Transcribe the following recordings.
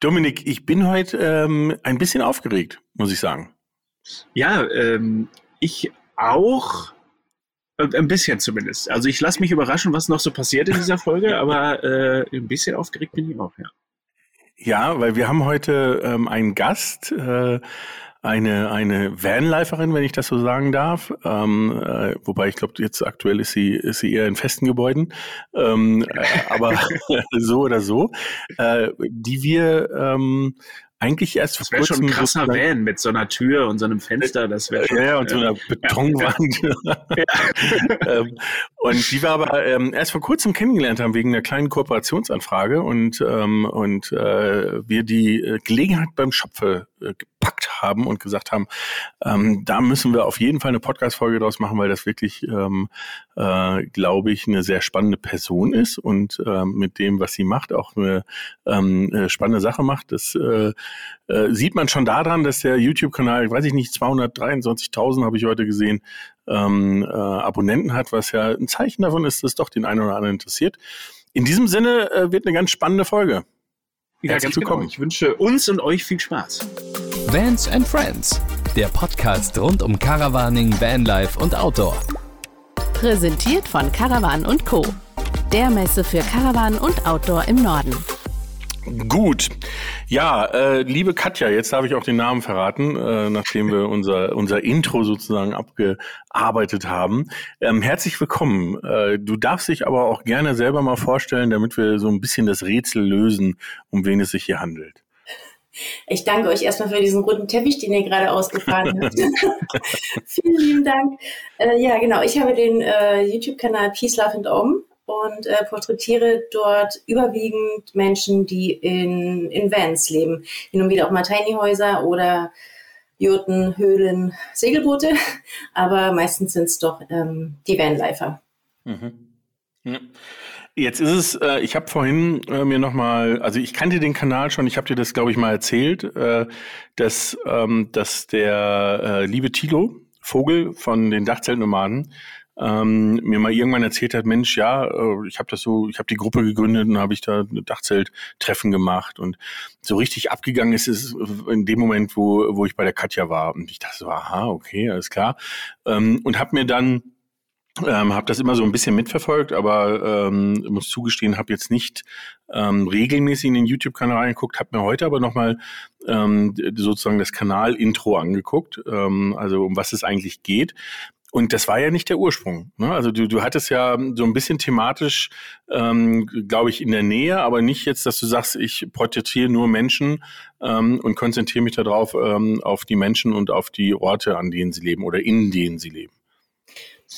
Dominik, ich bin heute ähm, ein bisschen aufgeregt, muss ich sagen. Ja, ähm, ich auch. Äh, ein bisschen zumindest. Also ich lasse mich überraschen, was noch so passiert in dieser Folge, aber äh, ein bisschen aufgeregt bin ich auch, ja. Ja, weil wir haben heute ähm, einen Gast, äh, eine, eine Vanliferin, wenn ich das so sagen darf. Ähm, äh, wobei ich glaube, jetzt aktuell ist sie, ist sie eher in festen Gebäuden. Ähm, äh, aber so oder so. Äh, die wir ähm, eigentlich erst Das wäre schon ein krasser Van mit so einer Tür und so einem Fenster, das wäre schon. Ja, und so einer Betonwand. ähm, und die wir aber ähm, erst vor kurzem kennengelernt haben wegen einer kleinen Kooperationsanfrage und, ähm, und äh, wir die äh, Gelegenheit beim Schopfe äh, gepackt haben und gesagt haben, ähm, da müssen wir auf jeden Fall eine Podcast-Folge draus machen, weil das wirklich, ähm, äh, glaube ich, eine sehr spannende Person ist und ähm, mit dem, was sie macht, auch eine ähm, äh, spannende Sache macht. Das äh, äh, sieht man schon daran, dass der YouTube-Kanal, weiß ich nicht, 223.000 habe ich heute gesehen, ähm, äh, Abonnenten hat, was ja ein Zeichen davon ist, dass doch den einen oder anderen interessiert. In diesem Sinne äh, wird eine ganz spannende Folge. Ja, Herzlich willkommen. Genau. Ich wünsche uns und euch viel Spaß. Vans and Friends, der Podcast rund um Caravaning, Vanlife und Outdoor. Präsentiert von Caravan und Co. Der Messe für Caravan und Outdoor im Norden. Gut. Ja, äh, liebe Katja, jetzt darf ich auch den Namen verraten, äh, nachdem wir unser, unser Intro sozusagen abgearbeitet haben. Ähm, herzlich willkommen. Äh, du darfst dich aber auch gerne selber mal vorstellen, damit wir so ein bisschen das Rätsel lösen, um wen es sich hier handelt. Ich danke euch erstmal für diesen roten Teppich, den ihr gerade ausgefahren habt. Vielen lieben Dank. Äh, ja, genau. Ich habe den äh, YouTube-Kanal Peace, Love and Om und äh, porträtiere dort überwiegend Menschen, die in, in Vans leben. Hin und wieder auch mal Tiny Häuser oder Jurten, Höhlen, Segelboote, aber meistens sind es doch ähm, die Vanlifer. Mhm. Ja. Jetzt ist es, äh, ich habe vorhin äh, mir nochmal, also ich kannte den Kanal schon, ich habe dir das, glaube ich, mal erzählt, äh, dass, ähm, dass der äh, liebe Tilo Vogel von den Dachzeltnomaden ähm, mir mal irgendwann erzählt hat, Mensch, ja, äh, ich habe das so, ich habe die Gruppe gegründet und habe ich da ein Dachzelttreffen gemacht. Und so richtig abgegangen ist es in dem Moment, wo, wo ich bei der Katja war. Und ich dachte so, aha, okay, alles klar. Ähm, und habe mir dann ähm, habe das immer so ein bisschen mitverfolgt, aber ähm, muss zugestehen, habe jetzt nicht ähm, regelmäßig in den YouTube-Kanal reingeguckt, habe mir heute aber nochmal ähm, sozusagen das Kanal-Intro angeguckt, ähm, also um was es eigentlich geht. Und das war ja nicht der Ursprung. Ne? Also du, du hattest ja so ein bisschen thematisch, ähm, glaube ich, in der Nähe, aber nicht jetzt, dass du sagst, ich porträtiere nur Menschen ähm, und konzentriere mich darauf ähm, auf die Menschen und auf die Orte, an denen sie leben oder in denen sie leben.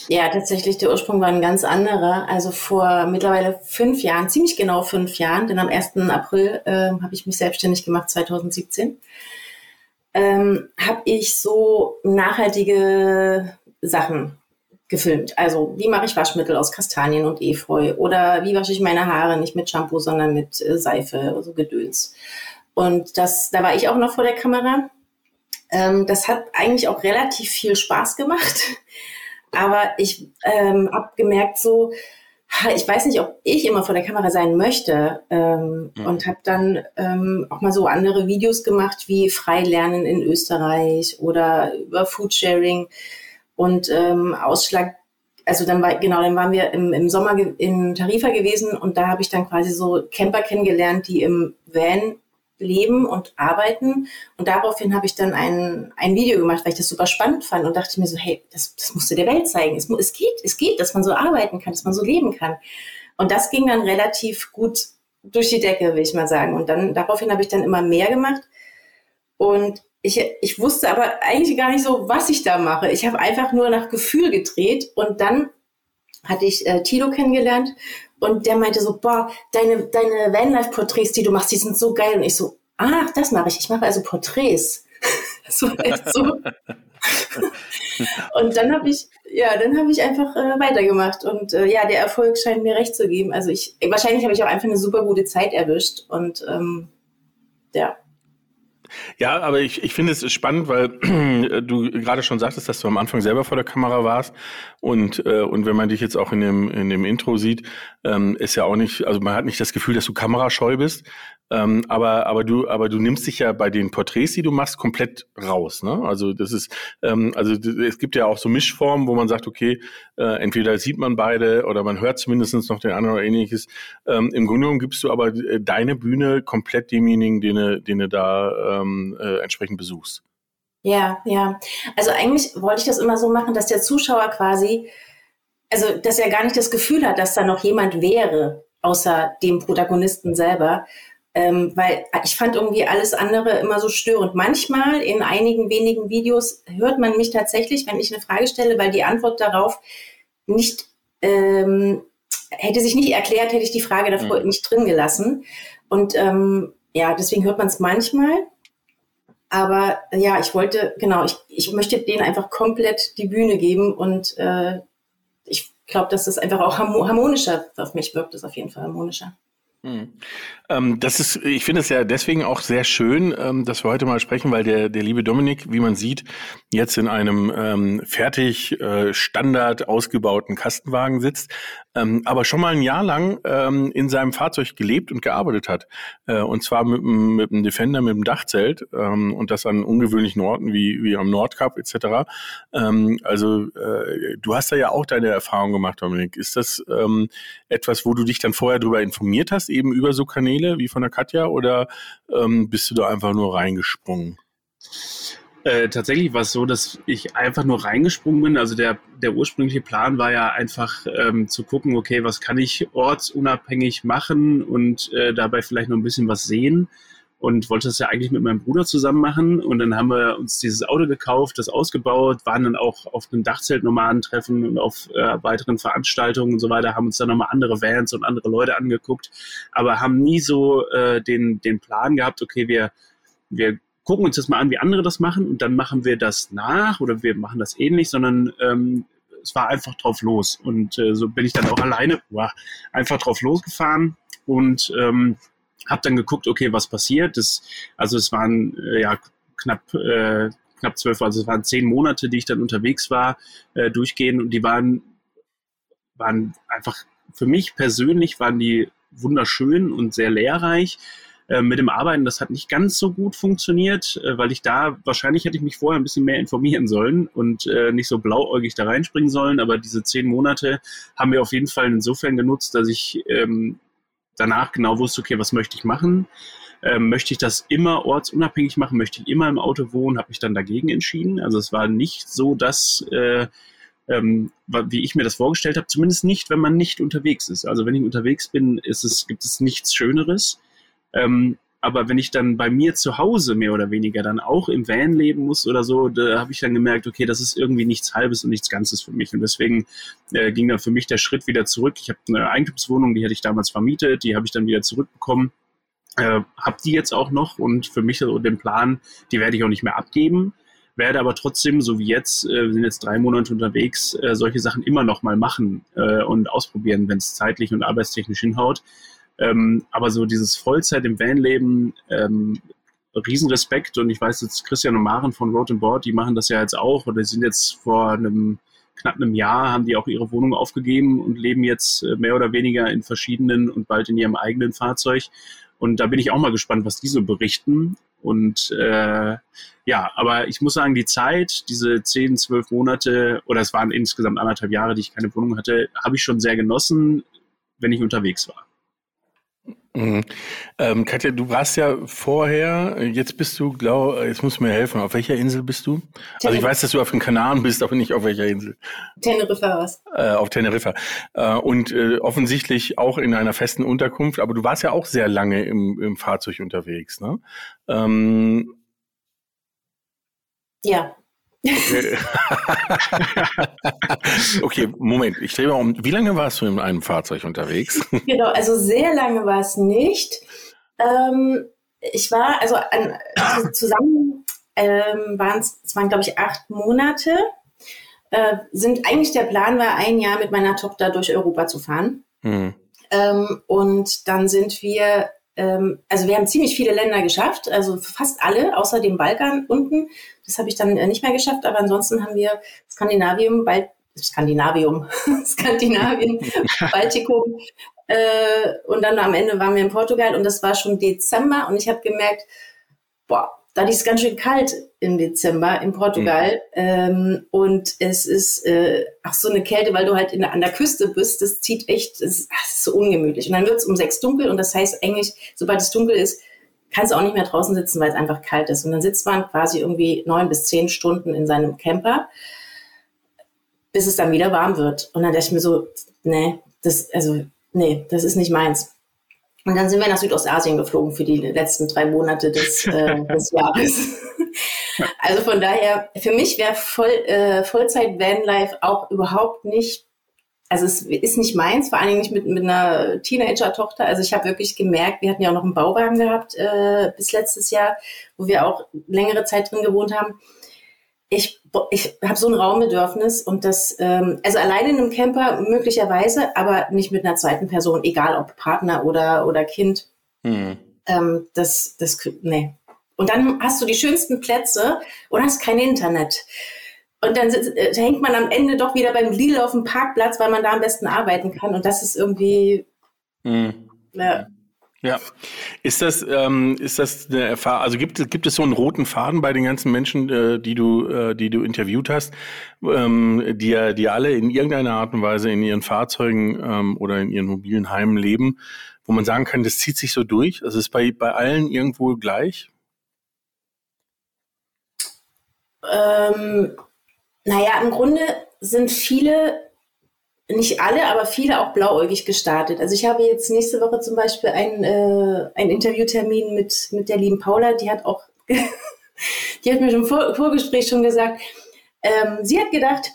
Ja, tatsächlich, der Ursprung war ein ganz anderer. Also vor mittlerweile fünf Jahren, ziemlich genau fünf Jahren, denn am 1. April äh, habe ich mich selbstständig gemacht, 2017, ähm, habe ich so nachhaltige Sachen gefilmt. Also wie mache ich Waschmittel aus Kastanien und Efeu oder wie wasche ich meine Haare nicht mit Shampoo, sondern mit äh, Seife, so Gedöns. Und das, da war ich auch noch vor der Kamera. Ähm, das hat eigentlich auch relativ viel Spaß gemacht. Aber ich ähm, habe gemerkt so, ich weiß nicht, ob ich immer vor der Kamera sein möchte ähm, mhm. und habe dann ähm, auch mal so andere Videos gemacht wie Freilernen in Österreich oder über Foodsharing und ähm, Ausschlag, also dann war, genau, dann waren wir im, im Sommer in Tarifa gewesen und da habe ich dann quasi so Camper kennengelernt, die im Van leben und arbeiten. Und daraufhin habe ich dann ein, ein Video gemacht, weil ich das super spannend fand und dachte mir so, hey, das, das musst du der Welt zeigen. Es, es geht, es geht, dass man so arbeiten kann, dass man so leben kann. Und das ging dann relativ gut durch die Decke, will ich mal sagen. Und dann daraufhin habe ich dann immer mehr gemacht. Und ich, ich wusste aber eigentlich gar nicht so, was ich da mache. Ich habe einfach nur nach Gefühl gedreht und dann hatte ich äh, Tilo kennengelernt und der meinte so, boah, deine, deine Vanlife-Porträts, die du machst, die sind so geil. Und ich so, ach, das mache ich. Ich mache also Porträts. so, so. und dann habe ich, ja, dann habe ich einfach äh, weitergemacht. Und äh, ja, der Erfolg scheint mir recht zu geben. Also ich, wahrscheinlich habe ich auch einfach eine super gute Zeit erwischt. Und ähm, ja. Ja, aber ich, ich finde es spannend, weil du gerade schon sagtest, dass du am Anfang selber vor der Kamera warst und, äh, und wenn man dich jetzt auch in dem, in dem Intro sieht, ähm, ist ja auch nicht, also man hat nicht das Gefühl, dass du kamerascheu bist. Ähm, aber, aber du, aber du nimmst dich ja bei den Porträts, die du machst, komplett raus. Ne? Also das ist, ähm, also es gibt ja auch so Mischformen, wo man sagt, okay, äh, entweder sieht man beide oder man hört zumindest noch den anderen oder ähnliches. Ähm, Im Grunde genommen gibst du aber äh, deine Bühne komplett demjenigen, den den du da ähm, äh, entsprechend besuchst. Ja, ja. Also eigentlich wollte ich das immer so machen, dass der Zuschauer quasi, also dass er gar nicht das Gefühl hat, dass da noch jemand wäre, außer dem Protagonisten selber. Ähm, weil ich fand irgendwie alles andere immer so störend. Manchmal in einigen wenigen Videos hört man mich tatsächlich, wenn ich eine Frage stelle, weil die Antwort darauf nicht ähm, hätte sich nicht erklärt, hätte ich die Frage davor mhm. nicht drin gelassen. Und ähm, ja, deswegen hört man es manchmal. Aber ja, ich wollte, genau, ich, ich möchte denen einfach komplett die Bühne geben und äh, ich glaube, dass das einfach auch harmonischer auf mich wirkt, ist auf jeden Fall harmonischer. Hm. Ähm, das ist, ich finde es ja deswegen auch sehr schön, ähm, dass wir heute mal sprechen, weil der, der liebe Dominik, wie man sieht, jetzt in einem ähm, fertig äh, Standard ausgebauten Kastenwagen sitzt, ähm, aber schon mal ein Jahr lang ähm, in seinem Fahrzeug gelebt und gearbeitet hat. Äh, und zwar mit, mit einem Defender, mit einem Dachzelt ähm, und das an ungewöhnlichen Orten wie, wie am Nordkap etc. Ähm, also äh, du hast da ja auch deine Erfahrung gemacht, Dominik. Ist das ähm, etwas, wo du dich dann vorher darüber informiert hast? eben über so Kanäle wie von der Katja oder ähm, bist du da einfach nur reingesprungen? Äh, tatsächlich war es so, dass ich einfach nur reingesprungen bin. Also der, der ursprüngliche Plan war ja einfach ähm, zu gucken, okay, was kann ich ortsunabhängig machen und äh, dabei vielleicht noch ein bisschen was sehen und wollte das ja eigentlich mit meinem Bruder zusammen machen. Und dann haben wir uns dieses Auto gekauft, das ausgebaut, waren dann auch auf einem Dachzeltnomadentreffen und auf äh, weiteren Veranstaltungen und so weiter, haben uns dann nochmal andere Vans und andere Leute angeguckt, aber haben nie so äh, den, den Plan gehabt, okay, wir, wir gucken uns jetzt mal an, wie andere das machen und dann machen wir das nach oder wir machen das ähnlich, sondern ähm, es war einfach drauf los. Und äh, so bin ich dann auch alleine wow, einfach drauf losgefahren und ähm, habe dann geguckt, okay, was passiert. Das, also es waren äh, ja knapp äh, knapp zwölf, also es waren zehn Monate, die ich dann unterwegs war, äh, durchgehend und die waren waren einfach für mich persönlich waren die wunderschön und sehr lehrreich. Äh, mit dem Arbeiten, das hat nicht ganz so gut funktioniert, äh, weil ich da, wahrscheinlich hätte ich mich vorher ein bisschen mehr informieren sollen und äh, nicht so blauäugig da reinspringen sollen, aber diese zehn Monate haben wir auf jeden Fall insofern genutzt, dass ich ähm, danach genau wusste, okay, was möchte ich machen? Ähm, möchte ich das immer ortsunabhängig machen? Möchte ich immer im Auto wohnen? Habe ich dann dagegen entschieden. Also es war nicht so, dass, äh, ähm, wie ich mir das vorgestellt habe, zumindest nicht, wenn man nicht unterwegs ist. Also wenn ich unterwegs bin, ist es, gibt es nichts Schöneres. Ähm, aber wenn ich dann bei mir zu Hause mehr oder weniger dann auch im Van leben muss oder so, da habe ich dann gemerkt, okay, das ist irgendwie nichts Halbes und nichts Ganzes für mich. Und deswegen äh, ging dann für mich der Schritt wieder zurück. Ich habe eine Eigentumswohnung, die hatte ich damals vermietet, die habe ich dann wieder zurückbekommen. Äh, habe die jetzt auch noch und für mich so den Plan, die werde ich auch nicht mehr abgeben werde aber trotzdem, so wie jetzt, äh, wir sind jetzt drei Monate unterwegs, äh, solche Sachen immer noch mal machen äh, und ausprobieren, wenn es zeitlich und arbeitstechnisch hinhaut. Ähm, aber so dieses Vollzeit im Vanleben, ähm, Riesenrespekt und ich weiß jetzt, Christian und Maren von Road and Board, die machen das ja jetzt auch oder sind jetzt vor einem knapp einem Jahr haben die auch ihre Wohnung aufgegeben und leben jetzt äh, mehr oder weniger in verschiedenen und bald in ihrem eigenen Fahrzeug. Und da bin ich auch mal gespannt, was die so berichten. Und äh, ja, aber ich muss sagen, die Zeit, diese zehn, zwölf Monate, oder es waren insgesamt anderthalb Jahre, die ich keine Wohnung hatte, habe ich schon sehr genossen, wenn ich unterwegs war. Mhm. Ähm, Katja, du warst ja vorher, jetzt bist du, glaub, jetzt musst du mir helfen, auf welcher Insel bist du? Teneriffa. Also ich weiß, dass du auf den Kanaren bist, aber nicht auf welcher Insel. Teneriffa was? Äh, auf Teneriffa. Äh, und äh, offensichtlich auch in einer festen Unterkunft, aber du warst ja auch sehr lange im, im Fahrzeug unterwegs, ne? Ähm, ja. Okay. okay, Moment, ich drehe mal um. Wie lange warst du in einem Fahrzeug unterwegs? Genau, also sehr lange war es nicht. Ähm, ich war, also, an, also zusammen ähm, waren es, es waren glaube ich acht Monate. Äh, sind eigentlich der Plan war, ein Jahr mit meiner Tochter durch Europa zu fahren. Hm. Ähm, und dann sind wir ähm, also wir haben ziemlich viele Länder geschafft, also fast alle, außer dem Balkan unten. Das habe ich dann äh, nicht mehr geschafft, aber ansonsten haben wir Skandinavium, Bal Skandinavium, Skandinavien, Baltikum, Äh, und dann am Ende waren wir in Portugal und das war schon Dezember und ich habe gemerkt, boah, da ist ganz schön kalt im Dezember in Portugal. Mhm. Ähm, und es ist äh, ach so eine Kälte, weil du halt in, an der Küste bist. Das zieht echt, das ist, das ist so ungemütlich. Und dann wird es um sechs dunkel und das heißt eigentlich, sobald es dunkel ist, kannst du auch nicht mehr draußen sitzen, weil es einfach kalt ist. Und dann sitzt man quasi irgendwie neun bis zehn Stunden in seinem Camper, bis es dann wieder warm wird. Und dann dachte ich mir so, nee, das, also, nee, das ist nicht meins. Und dann sind wir nach Südostasien geflogen für die letzten drei Monate des, äh, des Jahres. also von daher, für mich wäre Voll, äh, Vollzeit Vanlife auch überhaupt nicht, also es ist nicht meins, vor allen Dingen nicht mit, mit einer Teenager-Tochter. Also ich habe wirklich gemerkt, wir hatten ja auch noch einen Bauwagen gehabt äh, bis letztes Jahr, wo wir auch längere Zeit drin gewohnt haben ich, ich habe so ein Raumbedürfnis und das, ähm, also alleine in einem Camper möglicherweise, aber nicht mit einer zweiten Person, egal ob Partner oder, oder Kind. Mhm. Ähm, das, das, nee. Und dann hast du die schönsten Plätze und hast kein Internet. Und dann sitzt, äh, hängt man am Ende doch wieder beim Lidl auf dem Parkplatz, weil man da am besten arbeiten kann. Und das ist irgendwie, mhm. ja, ja. Ist das, ähm, ist das eine Erfahrung, also gibt, gibt es so einen roten Faden bei den ganzen Menschen, äh, die du, äh, die du interviewt hast, ähm, die, die alle in irgendeiner Art und Weise in ihren Fahrzeugen ähm, oder in ihren mobilen Heimen leben, wo man sagen kann, das zieht sich so durch? Also ist bei, bei allen irgendwo gleich? Ähm, naja, im Grunde sind viele nicht alle, aber viele auch blauäugig gestartet. Also ich habe jetzt nächste Woche zum Beispiel einen, äh, einen Interviewtermin mit, mit der lieben Paula, die hat auch, die hat mir schon vor Vorgespräch schon gesagt, ähm, sie hat gedacht,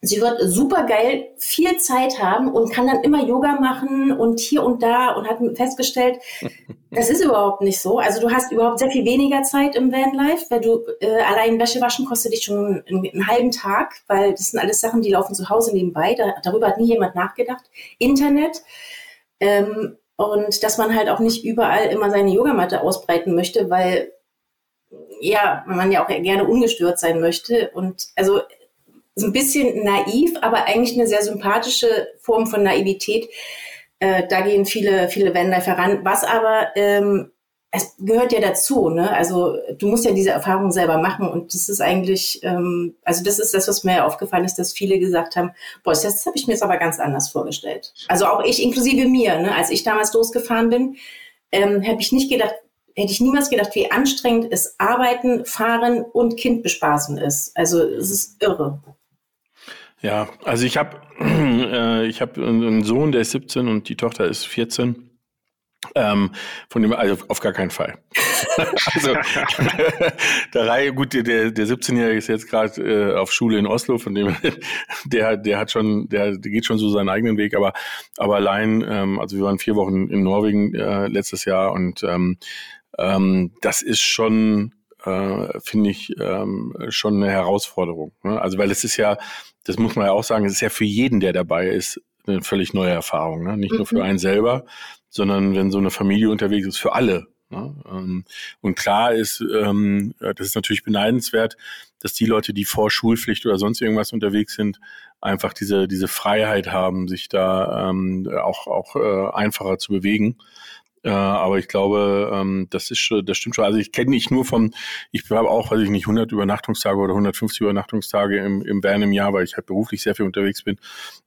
sie wird super geil viel Zeit haben und kann dann immer Yoga machen und hier und da und hat festgestellt, das ist überhaupt nicht so. Also du hast überhaupt sehr viel weniger Zeit im Vanlife, weil du äh, allein Wäsche waschen kostet dich schon einen, einen, halben Tag, weil das sind alles Sachen, die laufen zu Hause nebenbei. Da, darüber hat nie jemand nachgedacht. Internet. Ähm, und dass man halt auch nicht überall immer seine Yogamatte ausbreiten möchte, weil ja, man ja auch gerne ungestört sein möchte. Und also so ein bisschen naiv, aber eigentlich eine sehr sympathische Form von Naivität. Äh, da gehen viele, viele Vanlifer ran. Was aber, ähm, es gehört ja dazu, ne? Also du musst ja diese Erfahrung selber machen und das ist eigentlich, ähm, also das ist das, was mir aufgefallen ist, dass viele gesagt haben, boah, das, das habe ich mir jetzt aber ganz anders vorgestellt. Also auch ich, inklusive mir, ne? als ich damals losgefahren bin, ähm, habe ich nicht gedacht, hätte ich niemals gedacht, wie anstrengend es Arbeiten, Fahren und Kind bespaßen ist. Also es ist irre. Ja, also ich habe äh, ich habe einen Sohn, der ist 17 und die Tochter ist 14. Ähm, von dem, also auf gar keinen Fall. also der Reihe, gut, der, der 17-Jährige ist jetzt gerade äh, auf Schule in Oslo, von dem der, der hat schon, der, der geht schon so seinen eigenen Weg, aber, aber allein, ähm, also wir waren vier Wochen in Norwegen äh, letztes Jahr und ähm, ähm, das ist schon äh, finde ich ähm, schon eine Herausforderung. Ne? Also weil es ist ja, das muss man ja auch sagen, es ist ja für jeden, der dabei ist, eine völlig neue Erfahrung. Ne? Nicht mhm. nur für mhm. einen selber, sondern wenn so eine Familie unterwegs ist, für alle. Ne? Ähm, und klar ist, ähm, das ist natürlich beneidenswert, dass die Leute, die vor Schulpflicht oder sonst irgendwas unterwegs sind, einfach diese, diese Freiheit haben, sich da ähm, auch, auch äh, einfacher zu bewegen. Äh, aber ich glaube, ähm, das ist schon, das stimmt schon. Also ich kenne nicht nur von, ich habe auch, weiß ich nicht, 100 Übernachtungstage oder 150 Übernachtungstage im, im Van im Jahr, weil ich halt beruflich sehr viel unterwegs bin,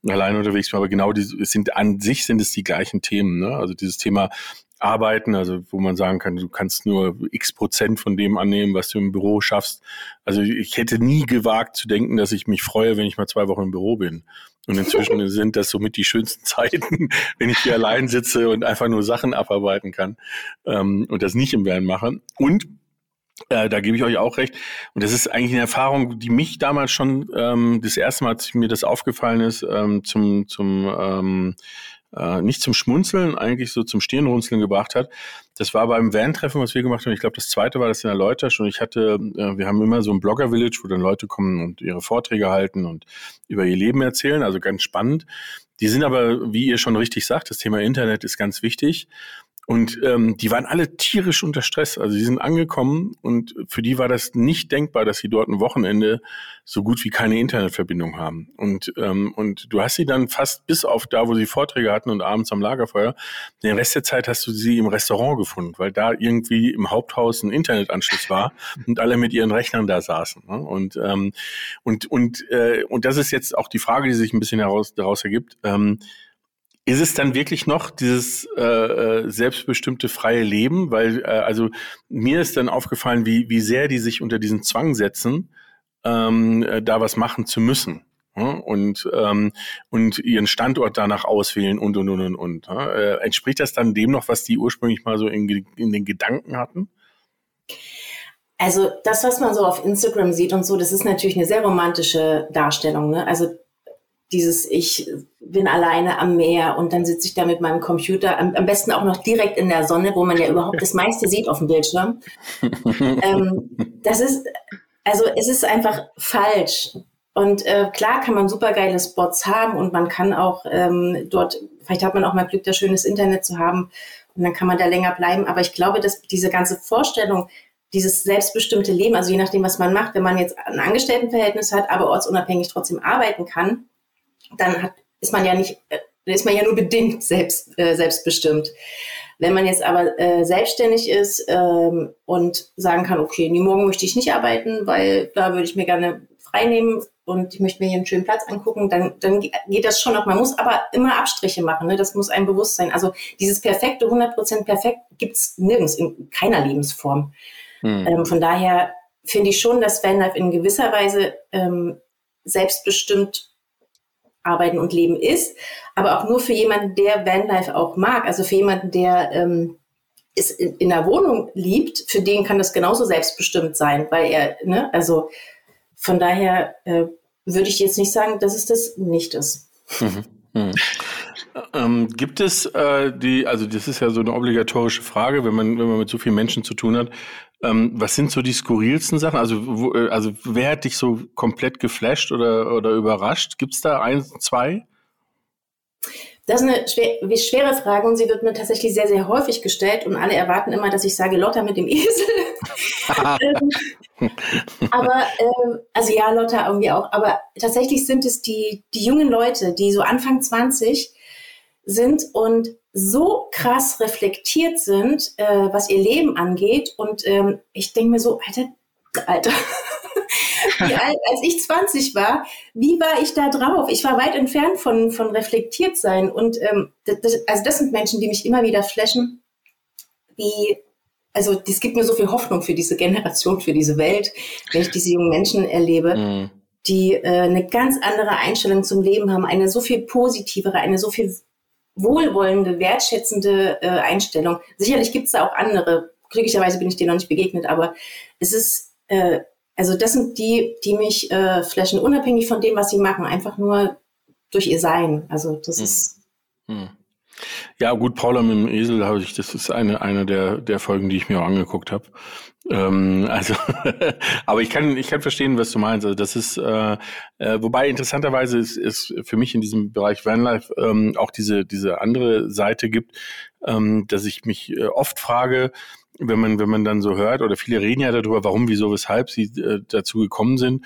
allein unterwegs bin. Aber genau die es sind an sich sind es die gleichen Themen. Ne? Also dieses Thema arbeiten, also wo man sagen kann, du kannst nur x Prozent von dem annehmen, was du im Büro schaffst. Also ich hätte nie gewagt zu denken, dass ich mich freue, wenn ich mal zwei Wochen im Büro bin. Und inzwischen sind das somit die schönsten Zeiten, wenn ich hier allein sitze und einfach nur Sachen abarbeiten kann ähm, und das nicht im Van mache. Und äh, da gebe ich euch auch recht. Und das ist eigentlich eine Erfahrung, die mich damals schon ähm, das erste Mal, als mir das aufgefallen ist, ähm, zum, zum ähm, äh, nicht zum Schmunzeln, eigentlich so zum Stirnrunzeln gebracht hat. Das war beim Van-Treffen, was wir gemacht haben. Ich glaube, das zweite war das in der Leutasch und ich hatte, äh, wir haben immer so ein Blogger-Village, wo dann Leute kommen und ihre Vorträge halten und über ihr Leben erzählen, also ganz spannend. Die sind aber, wie ihr schon richtig sagt, das Thema Internet ist ganz wichtig. Und ähm, die waren alle tierisch unter Stress. Also sie sind angekommen und für die war das nicht denkbar, dass sie dort ein Wochenende so gut wie keine Internetverbindung haben. Und, ähm, und du hast sie dann fast bis auf da, wo sie Vorträge hatten und abends am Lagerfeuer, den Rest der Zeit hast du sie im Restaurant gefunden, weil da irgendwie im Haupthaus ein Internetanschluss war und alle mit ihren Rechnern da saßen. Ne? Und, ähm, und, und, äh, und das ist jetzt auch die Frage, die sich ein bisschen heraus, daraus ergibt. Ähm, ist es dann wirklich noch dieses äh, äh, selbstbestimmte freie Leben? Weil, äh, also mir ist dann aufgefallen, wie, wie sehr die sich unter diesen Zwang setzen, ähm, äh, da was machen zu müssen. Ja? Und, ähm, und ihren Standort danach auswählen und und und und und. Ja? Äh, entspricht das dann dem noch, was die ursprünglich mal so in, in den Gedanken hatten? Also das, was man so auf Instagram sieht und so, das ist natürlich eine sehr romantische Darstellung. Ne? Also dieses Ich bin alleine am Meer und dann sitze ich da mit meinem Computer, am, am, besten auch noch direkt in der Sonne, wo man ja überhaupt das meiste sieht auf dem Bildschirm. ähm, das ist, also es ist einfach falsch. Und äh, klar kann man super geile Spots haben und man kann auch ähm, dort, vielleicht hat man auch mal Glück, da schönes Internet zu haben und dann kann man da länger bleiben. Aber ich glaube, dass diese ganze Vorstellung, dieses selbstbestimmte Leben, also je nachdem, was man macht, wenn man jetzt ein Angestelltenverhältnis hat, aber ortsunabhängig trotzdem arbeiten kann, dann hat, ist man ja nicht, äh, ist man ja nur bedingt selbst, äh, selbstbestimmt. Wenn man jetzt aber äh, selbstständig ist ähm, und sagen kann, okay, nee, morgen möchte ich nicht arbeiten, weil da würde ich mir gerne frei nehmen und ich möchte mir hier einen schönen Platz angucken, dann, dann geht das schon noch. Man muss aber immer Abstriche machen, ne? das muss einem bewusst sein. Also dieses perfekte, 100% perfekt gibt's nirgends, in keiner Lebensform. Hm. Ähm, von daher finde ich schon, dass Vanlife in gewisser Weise ähm, selbstbestimmt Arbeiten und Leben ist, aber auch nur für jemanden, der Vanlife auch mag, also für jemanden, der ähm, es in, in der Wohnung liebt, für den kann das genauso selbstbestimmt sein, weil er, ne, also von daher äh, würde ich jetzt nicht sagen, dass es das nicht ist. Mhm. Mhm. Ähm, gibt es äh, die, also das ist ja so eine obligatorische Frage, wenn man, wenn man mit so vielen Menschen zu tun hat, ähm, was sind so die skurrilsten Sachen? Also, wo, äh, also wer hat dich so komplett geflasht oder, oder überrascht? Gibt es da eins, zwei? Das ist eine schwer, schwere Frage und sie wird mir tatsächlich sehr, sehr häufig gestellt und alle erwarten immer, dass ich sage, Lotta mit dem Esel. Ähm, aber, äh, also ja, Lotta irgendwie auch, aber tatsächlich sind es die, die jungen Leute, die so Anfang 20 sind und so krass reflektiert sind, äh, was ihr Leben angeht. Und ähm, ich denke mir so, Alter, Alter, wie alt, als ich 20 war, wie war ich da drauf? Ich war weit entfernt von, von reflektiert sein. Und ähm, das, also das sind Menschen, die mich immer wieder flashen, wie, also das gibt mir so viel Hoffnung für diese Generation, für diese Welt, wenn ich diese jungen Menschen erlebe. Mm. die äh, eine ganz andere Einstellung zum Leben haben, eine so viel positivere, eine so viel wohlwollende, wertschätzende äh, Einstellung. Sicherlich gibt es da auch andere. Glücklicherweise bin ich denen noch nicht begegnet, aber es ist, äh, also das sind die, die mich äh, flashen, unabhängig von dem, was sie machen, einfach nur durch ihr Sein. Also das hm. ist. Hm. Ja, gut, Paula mit dem Esel habe ich, das ist eine, eine der, der Folgen, die ich mir auch angeguckt habe. Ähm, also, aber ich kann, ich kann verstehen, was du meinst. Also das ist, äh, äh, wobei interessanterweise ist, ist für mich in diesem Bereich Vanlife ähm, auch diese, diese andere Seite gibt, ähm, dass ich mich äh, oft frage, wenn man, wenn man dann so hört, oder viele reden ja darüber, warum, wieso, weshalb sie äh, dazu gekommen sind.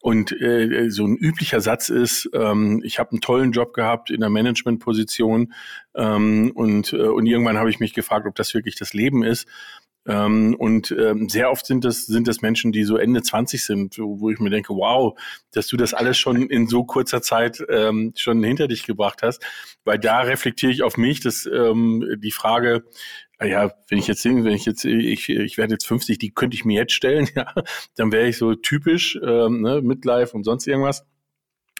Und äh, so ein üblicher Satz ist, ähm, ich habe einen tollen Job gehabt in der Managementposition ähm, und, äh, und irgendwann habe ich mich gefragt, ob das wirklich das Leben ist. Ähm, und ähm, sehr oft sind das, sind das Menschen, die so Ende 20 sind, wo ich mir denke, wow, dass du das alles schon in so kurzer Zeit ähm, schon hinter dich gebracht hast. Weil da reflektiere ich auf mich, dass ähm, die Frage, ah ja, wenn ich jetzt wenn ich jetzt, ich, ich werde jetzt 50, die könnte ich mir jetzt stellen, ja, dann wäre ich so typisch, ähm, ne, Midlife und sonst irgendwas.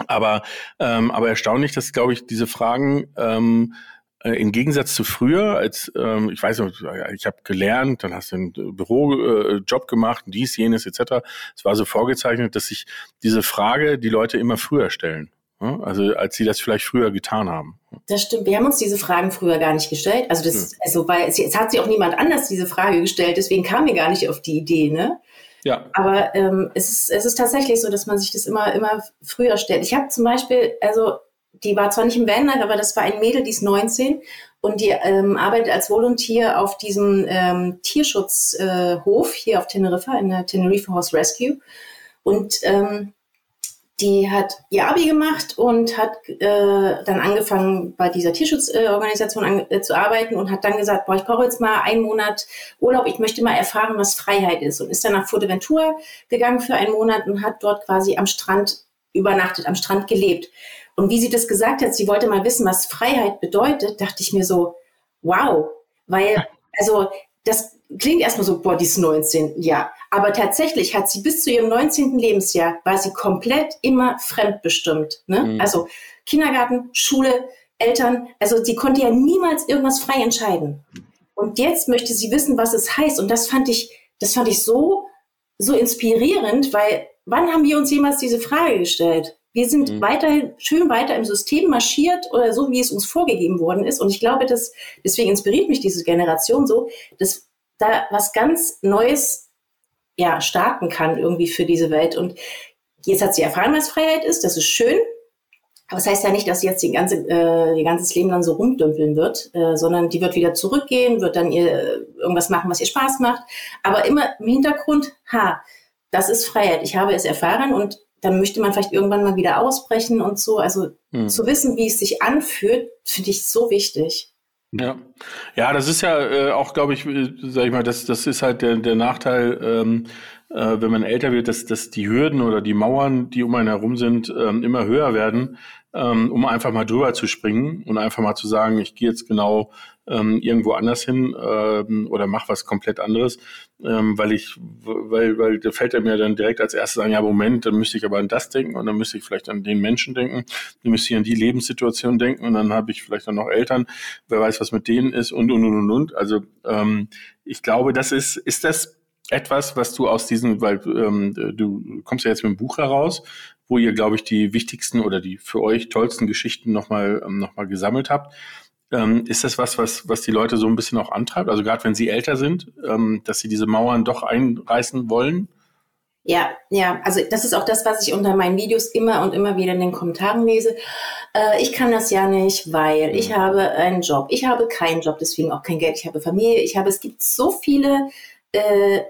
Aber, ähm, aber erstaunlich, dass, glaube ich, diese Fragen ähm, äh, im Gegensatz zu früher, als ähm, ich weiß noch, ich habe gelernt, dann hast du einen Bürojob äh, gemacht, dies, jenes etc. Es war so vorgezeichnet, dass sich diese Frage die Leute immer früher stellen. Ja? Also als sie das vielleicht früher getan haben. Das stimmt. Wir haben uns diese Fragen früher gar nicht gestellt. Also das, ja. also weil es, es hat sich auch niemand anders diese Frage gestellt, deswegen kamen wir gar nicht auf die Idee, ne? Ja. Aber ähm, es, ist, es ist tatsächlich so, dass man sich das immer, immer früher stellt. Ich habe zum Beispiel, also die war zwar nicht im Vanlife, aber das war ein Mädel, die ist 19 und die ähm, arbeitet als Volunteer auf diesem ähm, Tierschutzhof äh, hier auf Teneriffa, in der Tenerife Horse Rescue. Und ähm, die hat ihr Abi gemacht und hat äh, dann angefangen, bei dieser Tierschutzorganisation an, äh, zu arbeiten und hat dann gesagt, boah, ich brauche jetzt mal einen Monat Urlaub, ich möchte mal erfahren, was Freiheit ist. Und ist dann nach Fuerteventura gegangen für einen Monat und hat dort quasi am Strand übernachtet, am Strand gelebt. Und wie sie das gesagt hat, sie wollte mal wissen, was Freiheit bedeutet, dachte ich mir so, wow, weil, also das klingt erstmal so, boah, die ist 19, ja. Aber tatsächlich hat sie bis zu ihrem 19. Lebensjahr, war sie komplett immer fremdbestimmt. Ne? Mhm. Also Kindergarten, Schule, Eltern, also sie konnte ja niemals irgendwas frei entscheiden. Und jetzt möchte sie wissen, was es heißt. Und das fand ich, das fand ich so, so inspirierend, weil wann haben wir uns jemals diese Frage gestellt? Wir sind mhm. weiterhin schön weiter im System marschiert oder so, wie es uns vorgegeben worden ist. Und ich glaube, dass, deswegen inspiriert mich diese Generation so, dass da was ganz Neues ja, starten kann irgendwie für diese Welt. Und jetzt hat sie erfahren, was Freiheit ist. Das ist schön. Aber das heißt ja nicht, dass sie jetzt die ganze, äh, ihr ganzes Leben dann so rumdümpeln wird, äh, sondern die wird wieder zurückgehen, wird dann ihr irgendwas machen, was ihr Spaß macht. Aber immer im Hintergrund, ha, das ist Freiheit. Ich habe es erfahren und dann möchte man vielleicht irgendwann mal wieder ausbrechen und so. Also hm. zu wissen, wie es sich anfühlt, finde ich so wichtig. Ja, ja, das ist ja äh, auch, glaube ich, äh, sag ich mal, das, das ist halt der, der Nachteil, ähm, äh, wenn man älter wird, dass, dass die Hürden oder die Mauern, die um einen herum sind, ähm, immer höher werden, ähm, um einfach mal drüber zu springen und einfach mal zu sagen, ich gehe jetzt genau ähm, irgendwo anders hin ähm, oder mach was komplett anderes, ähm, weil ich, weil, weil da fällt er mir dann direkt als erstes an, ja Moment, dann müsste ich aber an das denken und dann müsste ich vielleicht an den Menschen denken, dann müsste ich an die Lebenssituation denken und dann habe ich vielleicht dann noch Eltern, wer weiß, was mit denen ist und und und und und. Also ähm, ich glaube, das ist, ist das etwas, was du aus diesen, weil ähm, du kommst ja jetzt mit dem Buch heraus, wo ihr, glaube ich, die wichtigsten oder die für euch tollsten Geschichten nochmal ähm, noch mal gesammelt habt. Ähm, ist das was, was, was die Leute so ein bisschen auch antreibt? Also gerade wenn sie älter sind, ähm, dass sie diese Mauern doch einreißen wollen? Ja, ja, also das ist auch das, was ich unter meinen Videos immer und immer wieder in den Kommentaren lese. Äh, ich kann das ja nicht, weil mhm. ich habe einen Job. Ich habe keinen Job, deswegen auch kein Geld. Ich habe Familie. Ich habe, es gibt so viele äh,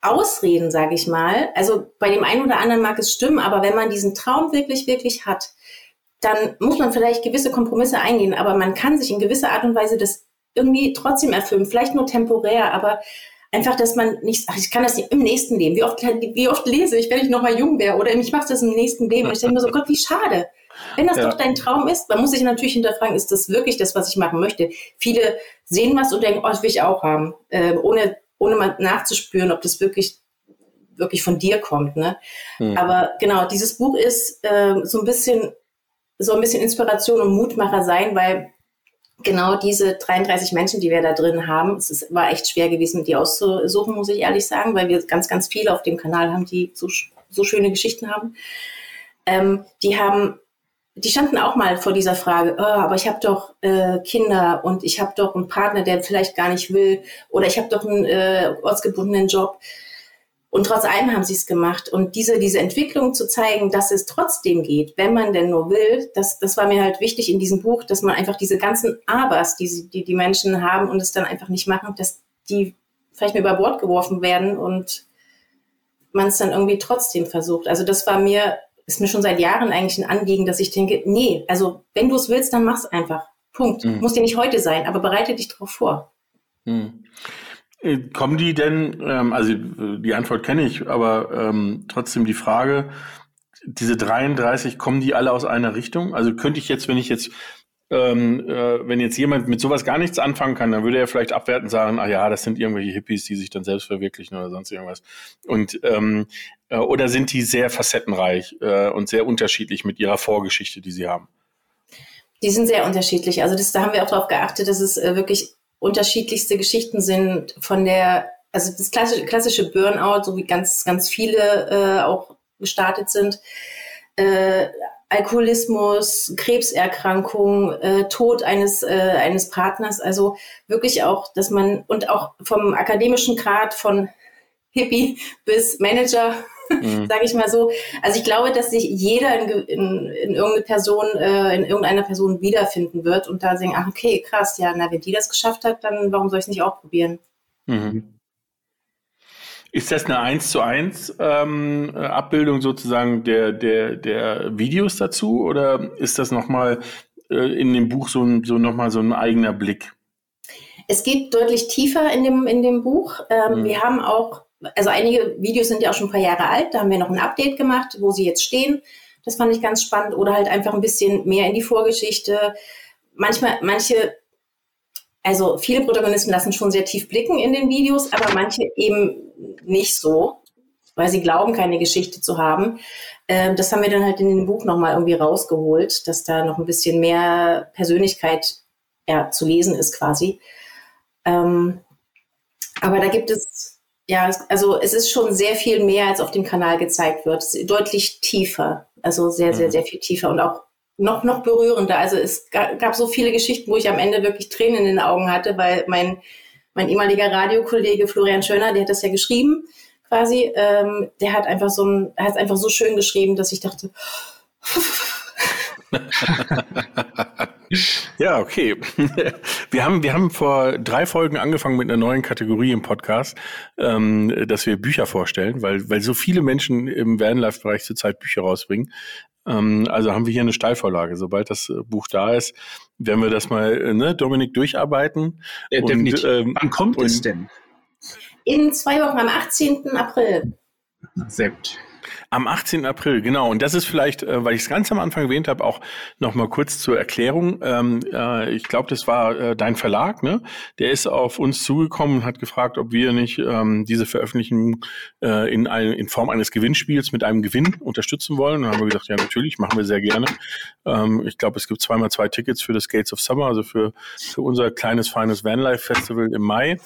Ausreden, sage ich mal. Also bei dem einen oder anderen mag es stimmen, aber wenn man diesen Traum wirklich, wirklich hat, dann muss man vielleicht gewisse Kompromisse eingehen, aber man kann sich in gewisser Art und Weise das irgendwie trotzdem erfüllen, vielleicht nur temporär, aber einfach, dass man nicht, ach, ich kann das im nächsten Leben. Wie oft, wie oft lese ich, wenn ich noch mal jung wäre oder ich mache das im nächsten Leben. Und ich denke mir so, Gott, wie schade. Wenn das ja. doch dein Traum ist, man muss sich natürlich hinterfragen, ist das wirklich das, was ich machen möchte? Viele sehen was und denken, oh, das will ich auch haben, äh, ohne, ohne mal nachzuspüren, ob das wirklich wirklich von dir kommt. Ne? Mhm. Aber genau, dieses Buch ist äh, so ein bisschen so ein bisschen Inspiration und Mutmacher sein, weil genau diese 33 Menschen, die wir da drin haben, es ist, war echt schwer gewesen, die auszusuchen, muss ich ehrlich sagen, weil wir ganz, ganz viele auf dem Kanal haben, die so, so schöne Geschichten haben. Ähm, die haben, die standen auch mal vor dieser Frage, oh, aber ich habe doch äh, Kinder und ich habe doch einen Partner, der vielleicht gar nicht will, oder ich habe doch einen äh, ortsgebundenen Job. Und trotz allem haben sie es gemacht. Und diese, diese Entwicklung zu zeigen, dass es trotzdem geht, wenn man denn nur will, das, das war mir halt wichtig in diesem Buch, dass man einfach diese ganzen Abers, die, die die Menschen haben und es dann einfach nicht machen, dass die vielleicht mal über Bord geworfen werden und man es dann irgendwie trotzdem versucht. Also das war mir, ist mir schon seit Jahren eigentlich ein Anliegen, dass ich denke, nee, also wenn du es willst, dann mach's einfach. Punkt. Mhm. Muss dir nicht heute sein, aber bereite dich darauf vor. Mhm. Äh, kommen die denn, ähm, also die Antwort kenne ich, aber ähm, trotzdem die Frage, diese 33, kommen die alle aus einer Richtung? Also könnte ich jetzt, wenn ich jetzt, ähm, äh, wenn jetzt jemand mit sowas gar nichts anfangen kann, dann würde er vielleicht abwertend sagen, ah ja, das sind irgendwelche Hippies, die sich dann selbst verwirklichen oder sonst irgendwas. Und ähm, äh, oder sind die sehr facettenreich äh, und sehr unterschiedlich mit ihrer Vorgeschichte, die sie haben? Die sind sehr unterschiedlich. Also das, da haben wir auch darauf geachtet, dass es äh, wirklich unterschiedlichste Geschichten sind von der, also das klassische, klassische Burnout, so wie ganz, ganz viele äh, auch gestartet sind, äh, Alkoholismus, Krebserkrankung, äh, Tod eines, äh, eines Partners, also wirklich auch, dass man, und auch vom akademischen Grad von Hippie bis Manager, mhm. sage ich mal so. Also ich glaube, dass sich jeder in, in, in irgendeine Person, äh, in irgendeiner Person wiederfinden wird und da sagen, ach okay, krass, ja, na, wenn die das geschafft hat, dann warum soll ich es nicht auch probieren? Mhm. Ist das eine 1 zu 1 ähm, Abbildung sozusagen der, der, der Videos dazu oder ist das nochmal äh, in dem Buch so, ein, so nochmal so ein eigener Blick? Es geht deutlich tiefer in dem, in dem Buch. Ähm, mhm. Wir haben auch, also einige Videos sind ja auch schon ein paar Jahre alt, da haben wir noch ein Update gemacht, wo sie jetzt stehen. Das fand ich ganz spannend. Oder halt einfach ein bisschen mehr in die Vorgeschichte. Manchmal, manche also viele Protagonisten lassen schon sehr tief blicken in den Videos, aber manche eben nicht so, weil sie glauben, keine Geschichte zu haben. Ähm, das haben wir dann halt in dem Buch nochmal irgendwie rausgeholt, dass da noch ein bisschen mehr Persönlichkeit ja, zu lesen ist quasi. Ähm, aber da gibt es, ja, also es ist schon sehr viel mehr, als auf dem Kanal gezeigt wird. deutlich tiefer, also sehr, sehr, mhm. sehr viel tiefer und auch noch, noch berührender. Also es gab so viele Geschichten, wo ich am Ende wirklich Tränen in den Augen hatte, weil mein, mein ehemaliger Radiokollege Florian Schöner, der hat das ja geschrieben, quasi, ähm, der hat einfach so ein, hat einfach so schön geschrieben, dass ich dachte, ja, okay. Wir haben, wir haben vor drei Folgen angefangen mit einer neuen Kategorie im Podcast, ähm, dass wir Bücher vorstellen, weil, weil so viele Menschen im Vanlife-Bereich zurzeit Bücher rausbringen. Ähm, also haben wir hier eine Steilvorlage. Sobald das äh, Buch da ist, werden wir das mal, äh, ne, Dominik, durcharbeiten. Ja, und, definitiv. Ähm, Wann kommt es denn? In zwei Wochen, am 18. April. Sehr gut. Am 18. April, genau. Und das ist vielleicht, äh, weil ich es ganz am Anfang erwähnt habe, auch noch mal kurz zur Erklärung. Ähm, äh, ich glaube, das war äh, dein Verlag, ne? Der ist auf uns zugekommen und hat gefragt, ob wir nicht ähm, diese Veröffentlichung äh, in, ein, in Form eines Gewinnspiels mit einem Gewinn unterstützen wollen. Und dann haben wir gesagt, ja, natürlich, machen wir sehr gerne. Ähm, ich glaube, es gibt zweimal zwei Tickets für das Gates of Summer, also für, für unser kleines, feines Vanlife Festival im Mai.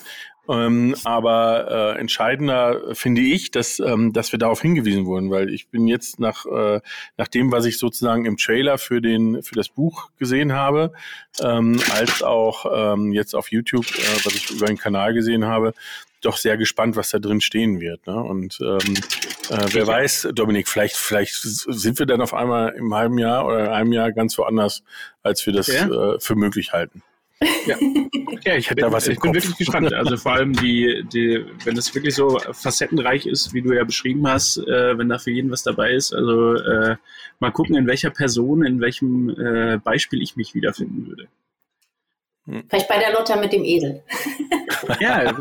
Ähm, aber äh, entscheidender finde ich, dass, ähm, dass wir darauf hingewiesen wurden, weil ich bin jetzt nach, äh, nach dem, was ich sozusagen im Trailer für, den, für das Buch gesehen habe, ähm, als auch ähm, jetzt auf YouTube, äh, was ich über den Kanal gesehen habe, doch sehr gespannt, was da drin stehen wird. Ne? Und ähm, äh, wer weiß, Dominik, vielleicht, vielleicht sind wir dann auf einmal im halben Jahr oder einem Jahr ganz woanders, als wir das ja? äh, für möglich halten. Ja, ja ich, bin, da was ich bin wirklich gespannt. Also vor allem die, die, wenn es wirklich so facettenreich ist, wie du ja beschrieben hast, äh, wenn da für jeden was dabei ist. Also äh, mal gucken, in welcher Person, in welchem äh, Beispiel ich mich wiederfinden würde. Vielleicht bei der Lotta mit dem Esel. ja,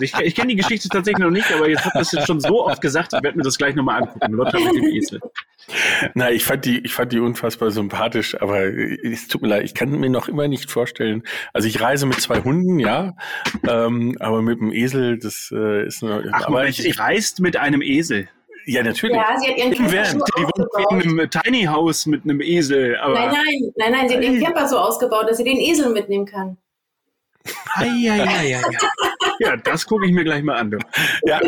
ich, ich kenne die Geschichte tatsächlich noch nicht, aber jetzt habt ihr das jetzt schon so oft gesagt, ich werde mir das gleich nochmal angucken. Lotta mit dem Esel. Na, ich fand die, ich fand die unfassbar sympathisch, aber es tut mir leid, ich kann mir noch immer nicht vorstellen. Also ich reise mit zwei Hunden, ja, ähm, aber mit dem Esel, das äh, ist nur. Ach, aber ich, ich reist mit einem Esel. Ja, natürlich. Ja, sie hat ihren Camper so Die wohnt in einem Tiny House mit einem Esel. Aber nein, nein, nein, nein, sie hat ihren Camper so ausgebaut, dass sie den Esel mitnehmen kann. Eieieiei. Ja, das gucke ich mir gleich mal an. Du. Ja.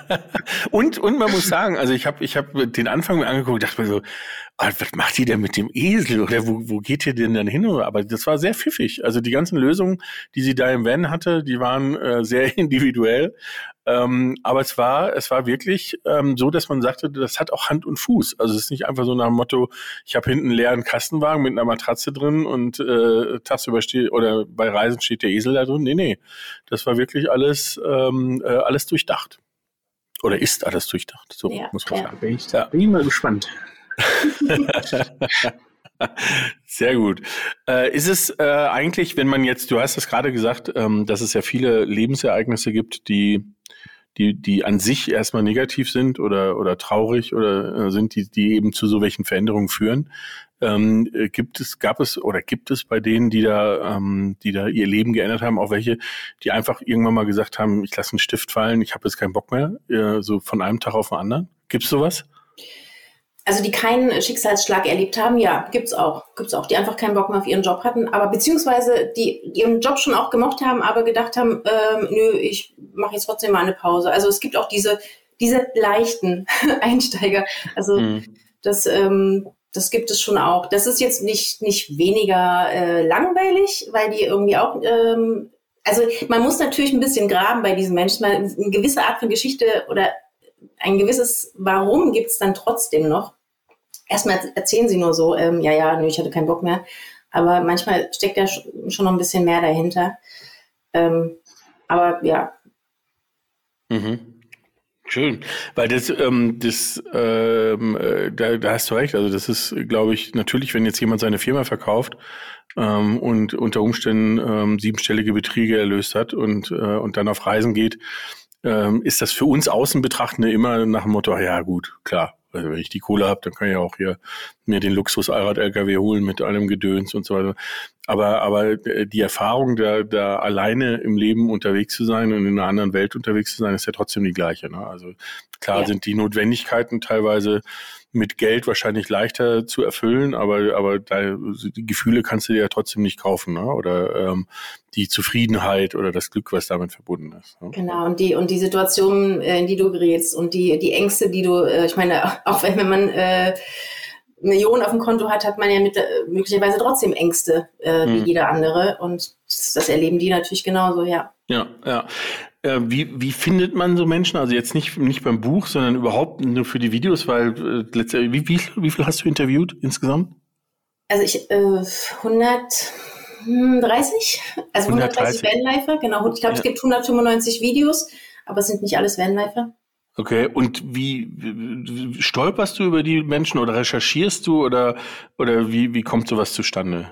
Und, und man muss sagen, also ich habe ich hab den Anfang mir angeguckt, dachte mir so, ah, was macht die denn mit dem Esel oder wo, wo geht ihr denn dann hin? Aber das war sehr pfiffig. Also die ganzen Lösungen, die sie da im Van hatte, die waren äh, sehr individuell. Ähm, aber es war, es war wirklich ähm, so, dass man sagte, das hat auch Hand und Fuß. Also es ist nicht einfach so nach dem Motto, ich habe hinten einen leeren Kastenwagen mit einer Matratze drin und äh, tagsüber steht oder bei Reisen steht der Esel da drin. Nee, nee. Das war wirklich alles, ähm, äh, alles durchdacht. Oder ist alles durchdacht. So ja, muss man ja. sagen. Bin ich, ja. bin ich mal gespannt. Sehr gut. Äh, ist es äh, eigentlich, wenn man jetzt, du hast es gerade gesagt, ähm, dass es ja viele Lebensereignisse gibt, die, die, die an sich erstmal negativ sind oder, oder traurig oder äh, sind, die, die eben zu so welchen Veränderungen führen. Ähm, äh, gibt es, gab es oder gibt es bei denen, die da, ähm, die da ihr Leben geändert haben, auch welche, die einfach irgendwann mal gesagt haben, ich lasse einen Stift fallen, ich habe jetzt keinen Bock mehr, äh, so von einem Tag auf den anderen? Gibt es sowas? Also die keinen Schicksalsschlag erlebt haben, ja, gibt's auch, gibt's auch, die einfach keinen Bock mehr auf ihren Job hatten, aber beziehungsweise die, die ihren Job schon auch gemocht haben, aber gedacht haben, ähm, nö, ich mache jetzt trotzdem mal eine Pause. Also es gibt auch diese diese leichten Einsteiger. Also mhm. das ähm, das gibt es schon auch. Das ist jetzt nicht nicht weniger äh, langweilig, weil die irgendwie auch ähm, also man muss natürlich ein bisschen graben bei diesen Menschen, weil eine gewisse Art von Geschichte oder ein gewisses Warum gibt es dann trotzdem noch. Erstmal erzählen sie nur so, ähm, ja, ja, nö, ich hatte keinen Bock mehr. Aber manchmal steckt ja schon noch ein bisschen mehr dahinter. Ähm, aber ja. Mhm. Schön, weil das, ähm, das ähm, äh, da, da hast du recht. Also das ist, glaube ich, natürlich, wenn jetzt jemand seine Firma verkauft ähm, und unter Umständen ähm, siebenstellige Beträge erlöst hat und äh, und dann auf Reisen geht, ähm, ist das für uns Außenbetrachtende immer nach dem Motto, ja gut, klar, also wenn ich die Kohle habe, dann kann ich auch hier mir den Luxus Allrad LKW holen mit allem Gedöns und so weiter. Aber aber die Erfahrung, da, da alleine im Leben unterwegs zu sein und in einer anderen Welt unterwegs zu sein, ist ja trotzdem die gleiche. Ne? Also klar ja. sind die Notwendigkeiten teilweise mit Geld wahrscheinlich leichter zu erfüllen, aber, aber da, die Gefühle kannst du dir ja trotzdem nicht kaufen, ne? Oder ähm, die Zufriedenheit oder das Glück, was damit verbunden ist. Ne? Genau, und die, und die Situation, äh, in die du gerätst und die, die Ängste, die du, äh, ich meine, auch wenn man äh, Millionen auf dem Konto hat, hat man ja mit, äh, möglicherweise trotzdem Ängste äh, wie hm. jeder andere. Und das, das erleben die natürlich genauso, ja. Ja, ja. Äh, wie, wie findet man so Menschen? Also jetzt nicht, nicht beim Buch, sondern überhaupt nur für die Videos, weil äh, letztendlich, wie, wie, wie viel hast du interviewt insgesamt? Also ich, äh, 130, also 130, 130 Vanlifer, genau. Ich glaube, ja. es gibt 195 Videos, aber es sind nicht alles Vanlifer. Okay, und wie, wie stolperst du über die Menschen oder recherchierst du oder, oder wie, wie kommt sowas zustande?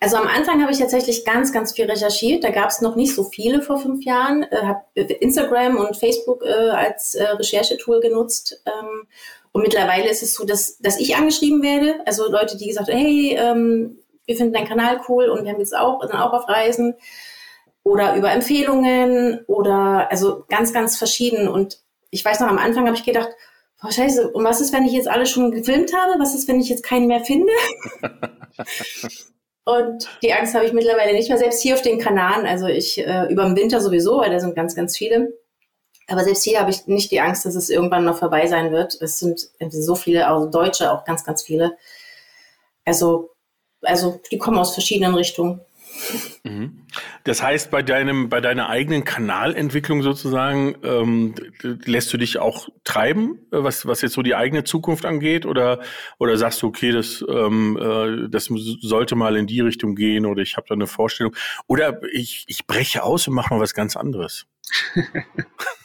Also am Anfang habe ich tatsächlich ganz, ganz viel recherchiert. Da gab es noch nicht so viele vor fünf Jahren. Äh, habe Instagram und Facebook äh, als äh, Recherchetool genutzt. Ähm, und mittlerweile ist es so, dass, dass ich angeschrieben werde. Also Leute, die gesagt haben, hey, ähm, wir finden deinen Kanal cool und wir haben jetzt auch, sind auch auf Reisen. Oder über Empfehlungen oder also ganz, ganz verschieden. Und ich weiß noch, am Anfang habe ich gedacht, boah, scheiße, und was ist, wenn ich jetzt alle schon gefilmt habe? Was ist, wenn ich jetzt keinen mehr finde? Und die Angst habe ich mittlerweile nicht mehr, selbst hier auf den Kanaren. Also ich äh, über den Winter sowieso, weil da sind ganz, ganz viele. Aber selbst hier habe ich nicht die Angst, dass es irgendwann noch vorbei sein wird. Es sind so viele, also Deutsche auch ganz, ganz viele. Also, also die kommen aus verschiedenen Richtungen. Mhm. Das heißt, bei deinem, bei deiner eigenen Kanalentwicklung sozusagen, ähm, lässt du dich auch treiben, was, was jetzt so die eigene Zukunft angeht, oder, oder sagst du, okay, das, ähm, äh, das sollte mal in die Richtung gehen, oder ich habe da eine Vorstellung, oder ich, ich breche aus und mache mal was ganz anderes.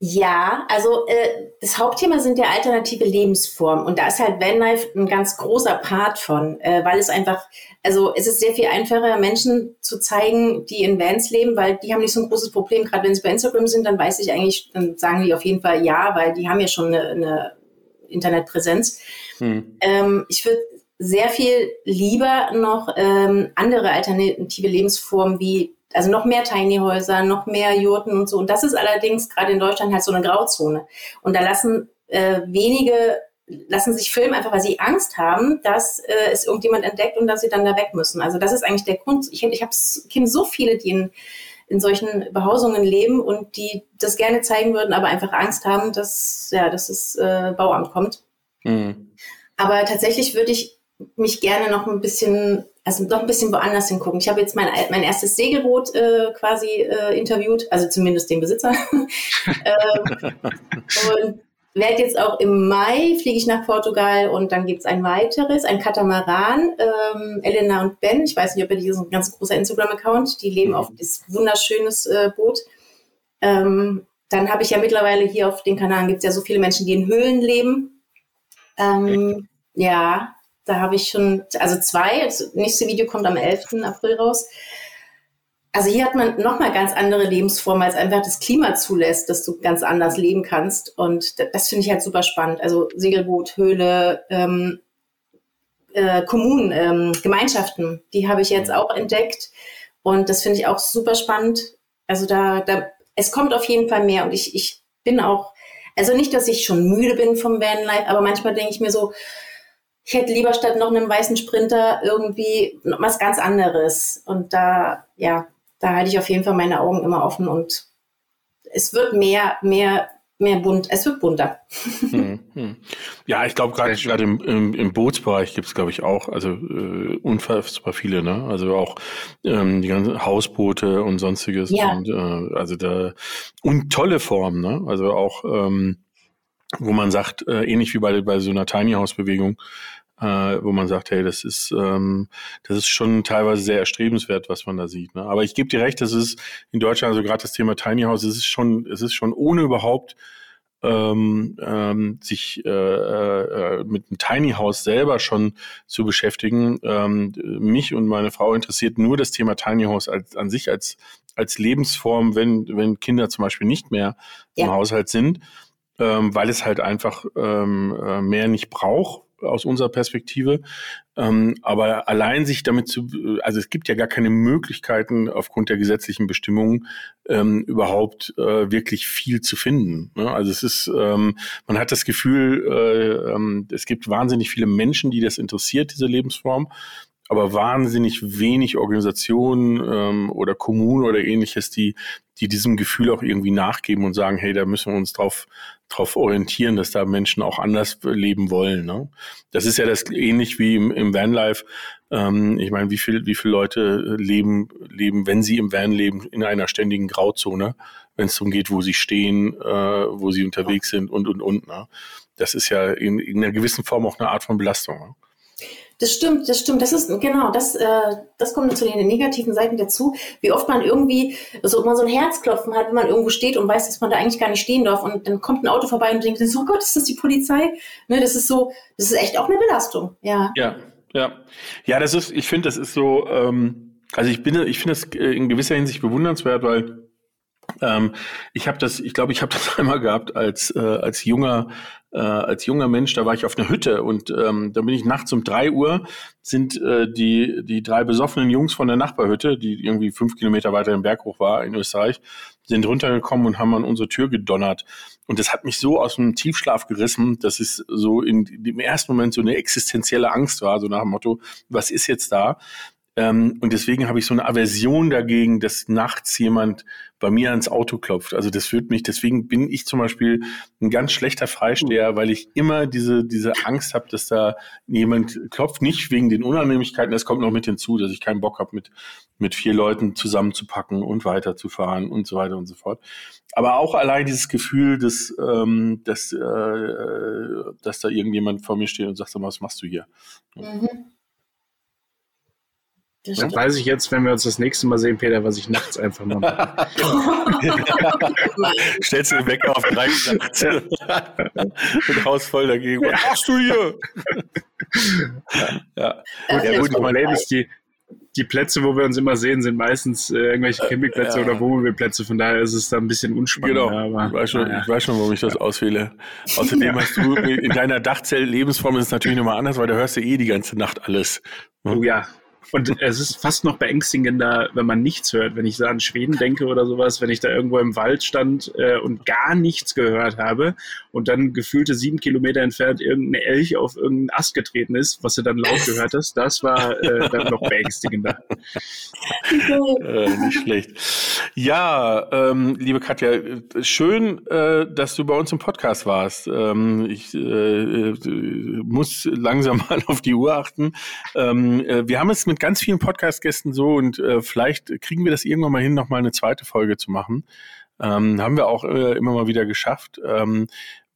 Ja, also äh, das Hauptthema sind ja alternative Lebensformen und da ist halt Vanlife ein ganz großer Part von, äh, weil es einfach, also es ist sehr viel einfacher, Menschen zu zeigen, die in Vans leben, weil die haben nicht so ein großes Problem. Gerade wenn sie bei Instagram sind, dann weiß ich eigentlich, dann sagen die auf jeden Fall ja, weil die haben ja schon eine, eine Internetpräsenz. Hm. Ähm, ich würde sehr viel lieber noch ähm, andere alternative Lebensformen wie also noch mehr Tiny Häuser, noch mehr Jurten und so. Und das ist allerdings gerade in Deutschland halt so eine Grauzone. Und da lassen äh, wenige lassen sich filmen, einfach weil sie Angst haben, dass äh, es irgendjemand entdeckt und dass sie dann da weg müssen. Also das ist eigentlich der Grund. Ich, ich kenne so viele, die in, in solchen Behausungen leben und die das gerne zeigen würden, aber einfach Angst haben, dass, ja, dass das äh, Bauamt kommt. Mhm. Aber tatsächlich würde ich mich gerne noch ein bisschen also doch ein bisschen woanders hingucken. Ich habe jetzt mein, mein erstes Segelboot äh, quasi äh, interviewt, also zumindest den Besitzer. ähm, und werde jetzt auch im Mai fliege ich nach Portugal und dann gibt es ein weiteres, ein Katamaran. Ähm, Elena und Ben, ich weiß nicht, ob ihr die sind ein ganz großer Instagram-Account, die leben auf dieses wunderschönes äh, Boot. Ähm, dann habe ich ja mittlerweile hier auf den Kanaren gibt es ja so viele Menschen, die in Höhlen leben. Ähm, ja, da habe ich schon, also zwei, das nächste Video kommt am 11. April raus. Also hier hat man nochmal ganz andere Lebensformen, als einfach das Klima zulässt, dass du ganz anders leben kannst. Und das, finde ich halt super spannend. Also Segelboot, Höhle, ähm, äh, Kommunen, ähm, Gemeinschaften, die habe ich jetzt auch entdeckt. Und das finde ich auch super spannend. Also da, da, es kommt auf jeden Fall mehr. Und ich, ich bin auch, also nicht, dass ich schon müde bin vom Vanlife, aber manchmal denke ich mir so, ich hätte lieber statt noch einem weißen Sprinter irgendwie was ganz anderes. Und da, ja, da halte ich auf jeden Fall meine Augen immer offen und es wird mehr, mehr mehr bunt, es wird bunter. Hm, hm. Ja, ich glaube gerade gerade im, im, im Bootsbereich gibt es, glaube ich, auch, also äh, unfassbar viele, ne? Also auch ähm, die ganzen Hausboote und sonstiges. Ja. Und, äh, also da und tolle Formen, ne? Also auch ähm, wo man sagt, äh, ähnlich wie bei, bei so einer Tiny House Bewegung, äh, wo man sagt, hey, das ist, ähm, das ist schon teilweise sehr erstrebenswert, was man da sieht. Ne? Aber ich gebe dir recht, das ist in Deutschland, also gerade das Thema Tiny House, es ist schon, es ist schon ohne überhaupt ähm, ähm, sich äh, äh, mit dem Tiny House selber schon zu beschäftigen. Ähm, mich und meine Frau interessiert nur das Thema Tiny House als, an sich als, als Lebensform, wenn, wenn Kinder zum Beispiel nicht mehr im Ja. Haushalt sind, ähm, weil es halt einfach ähm, äh, mehr nicht braucht aus unserer Perspektive. Ähm, aber allein sich damit zu, also es gibt ja gar keine Möglichkeiten aufgrund der gesetzlichen Bestimmungen ähm, überhaupt äh, wirklich viel zu finden. Ne? Also es ist, ähm, man hat das Gefühl, äh, ähm, es gibt wahnsinnig viele Menschen, die das interessiert, diese Lebensform aber wahnsinnig wenig Organisationen ähm, oder Kommunen oder ähnliches, die, die diesem Gefühl auch irgendwie nachgeben und sagen, hey, da müssen wir uns drauf, drauf orientieren, dass da Menschen auch anders leben wollen. Ne? Das ist ja das ähnlich wie im, im Vanlife. Ähm, ich meine, wie viel, wie viele Leute leben, leben, wenn sie im Van leben, in einer ständigen Grauzone, wenn es darum geht, wo sie stehen, äh, wo sie unterwegs sind und und und. Ne? Das ist ja in, in einer gewissen Form auch eine Art von Belastung. Ne? Das stimmt, das stimmt. Das ist genau, das, äh, das kommt zu den negativen Seiten dazu. Wie oft man irgendwie so immer so ein Herzklopfen hat, wenn man irgendwo steht und weiß, dass man da eigentlich gar nicht stehen darf und dann kommt ein Auto vorbei und denkt, so oh Gott, ist das die Polizei? Ne, das ist so, das ist echt auch eine Belastung. Ja. Ja, ja. Ja, das ist, ich finde, das ist so, ähm, also ich bin, ich finde das äh, in gewisser Hinsicht bewundernswert, weil ähm, ich habe das, ich glaube, ich habe das einmal gehabt als äh, als junger äh, als junger Mensch. Da war ich auf einer Hütte und ähm, da bin ich nachts um drei Uhr sind äh, die die drei besoffenen Jungs von der Nachbarhütte, die irgendwie fünf Kilometer weiter im Berg hoch war in Österreich, sind runtergekommen und haben an unsere Tür gedonnert. Und das hat mich so aus dem Tiefschlaf gerissen, dass es so in dem ersten Moment so eine existenzielle Angst war, so nach dem Motto, was ist jetzt da? Ähm, und deswegen habe ich so eine Aversion dagegen, dass nachts jemand bei mir ans Auto klopft. Also das führt mich, deswegen bin ich zum Beispiel ein ganz schlechter Freisteher, weil ich immer diese, diese Angst habe, dass da jemand klopft. Nicht wegen den Unannehmlichkeiten, das kommt noch mit hinzu, dass ich keinen Bock habe, mit, mit vier Leuten zusammenzupacken und weiterzufahren und so weiter und so fort. Aber auch allein dieses Gefühl, dass, ähm, dass, äh, dass da irgendjemand vor mir steht und sagt, was machst du hier? Mhm. Das Dann weiß ich jetzt, wenn wir uns das nächste Mal sehen, Peter, was ich nachts einfach mal mache. Stellst du den Wecker auf drei nachts und Haus voll dagegen. Was machst du hier? ja. Äh, ja, Das gut, ich meine, Problem ist, die, die Plätze, wo wir uns immer sehen, sind meistens äh, irgendwelche Campingplätze Ja. oder Wohnmobilplätze. Von daher ist es da ein bisschen unspannend. Genau, Aber, ich, weiß schon, naja. ich weiß schon, warum ich das auswähle. Außerdem hast du in deiner Dachzell-Lebensform ist es natürlich nochmal anders, weil da hörst du eh die ganze Nacht alles. Oh ja. Und es ist fast noch beängstigender, wenn man nichts hört. Wenn ich so an Schweden denke oder sowas, wenn ich da irgendwo im Wald stand äh, und gar nichts gehört habe und dann gefühlte sieben Kilometer entfernt irgendein Elch auf irgendeinen Ast getreten ist, was du dann laut gehört hast, das war äh, dann noch beängstigender. Äh, nicht schlecht. Ja, ähm, liebe Katja, schön, äh, dass du bei uns im Podcast warst. Ähm, ich äh, äh, muss langsam mal auf die Uhr achten. Ähm, äh, wir haben es mit ganz vielen Podcast-Gästen so und äh, vielleicht kriegen wir das irgendwann mal hin, noch mal eine zweite Folge zu machen. Ähm, haben wir auch äh, immer mal wieder geschafft. Ähm,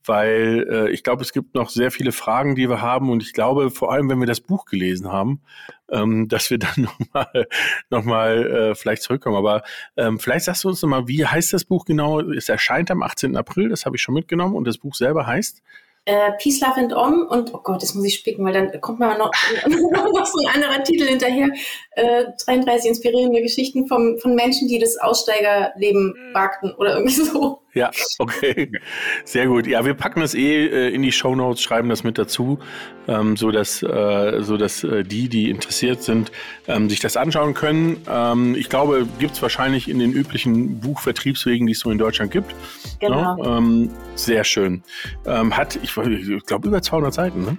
weil äh, ich glaube, es gibt noch sehr viele Fragen, die wir haben und ich glaube, vor allem, wenn wir das Buch gelesen haben, ähm, dass wir dann nochmal noch mal, äh, vielleicht zurückkommen. Aber ähm, vielleicht sagst du uns nochmal, wie heißt das Buch genau? Es erscheint am 18. April, das habe ich schon mitgenommen und das Buch selber heißt? Äh, Peace, Love and Om und, oh Gott, das muss ich spicken, weil dann kommt mal noch, noch so ein anderer Titel hinterher. Äh, 33 inspirierende Geschichten vom, von Menschen, die das Aussteigerleben wagten oder irgendwie so. Ja, okay. Sehr gut. Ja, wir packen das eh äh, in die Show Notes, schreiben das mit dazu, ähm, so dass, äh, so dass äh, die, die interessiert sind, ähm, sich das anschauen können. Ähm, ich glaube, gibt's wahrscheinlich in den üblichen Buchvertriebswegen, die es so in Deutschland gibt. Genau. Ja, ähm, sehr schön. Ähm, hat, ich, ich glaube, über 200 Seiten, ne?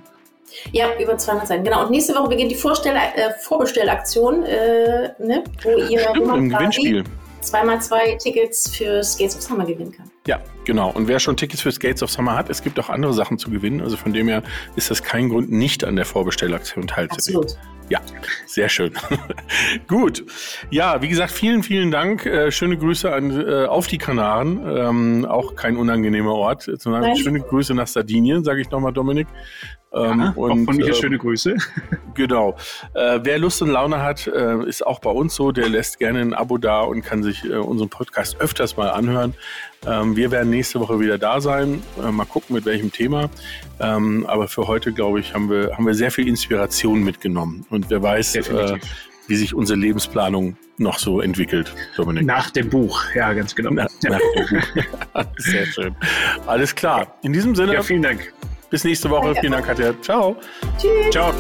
Ja, über 200 Seiten. Genau. Und nächste Woche beginnt die Vorstell äh, Vorbestellaktion, äh, ne, wo ihr Stimmt, im quasi- Gewinnspiel. Zweimal zwei Tickets für Skates of Summer gewinnen kann. Ja, genau. Und wer schon Tickets für Skates of Summer hat, es gibt auch andere Sachen zu gewinnen. Also von dem her ist das kein Grund, nicht an der Vorbestellaktion teilzunehmen. Absolut. Ja, sehr schön. Gut. Ja, wie gesagt, vielen, vielen Dank. Äh, schöne Grüße an, äh, auf die Kanaren. Ähm, auch kein unangenehmer Ort. Nein. Schöne Grüße nach Sardinien, sage ich nochmal, Dominik. Ähm, ja, und, von mir äh, schöne Grüße. Genau. Äh, wer Lust und Laune hat, äh, ist auch bei uns so. Der lässt gerne ein Abo da und kann sich äh, unseren Podcast öfters mal anhören. Ähm, wir werden nächste Woche wieder da sein. Äh, mal gucken, mit welchem Thema. Ähm, aber für heute, glaube ich, haben wir, haben wir sehr viel Inspiration mitgenommen. Und wer weiß, äh, wie sich unsere Lebensplanung noch so entwickelt, Dominik. Nach dem Buch, ja, ganz genau. Na. Nach dem Buch. Sehr schön. Alles klar. In diesem Sinne. Ja, vielen Dank. Bis nächste Woche. Vielen Dank, Katja. Ciao. Tschüss. Ciao.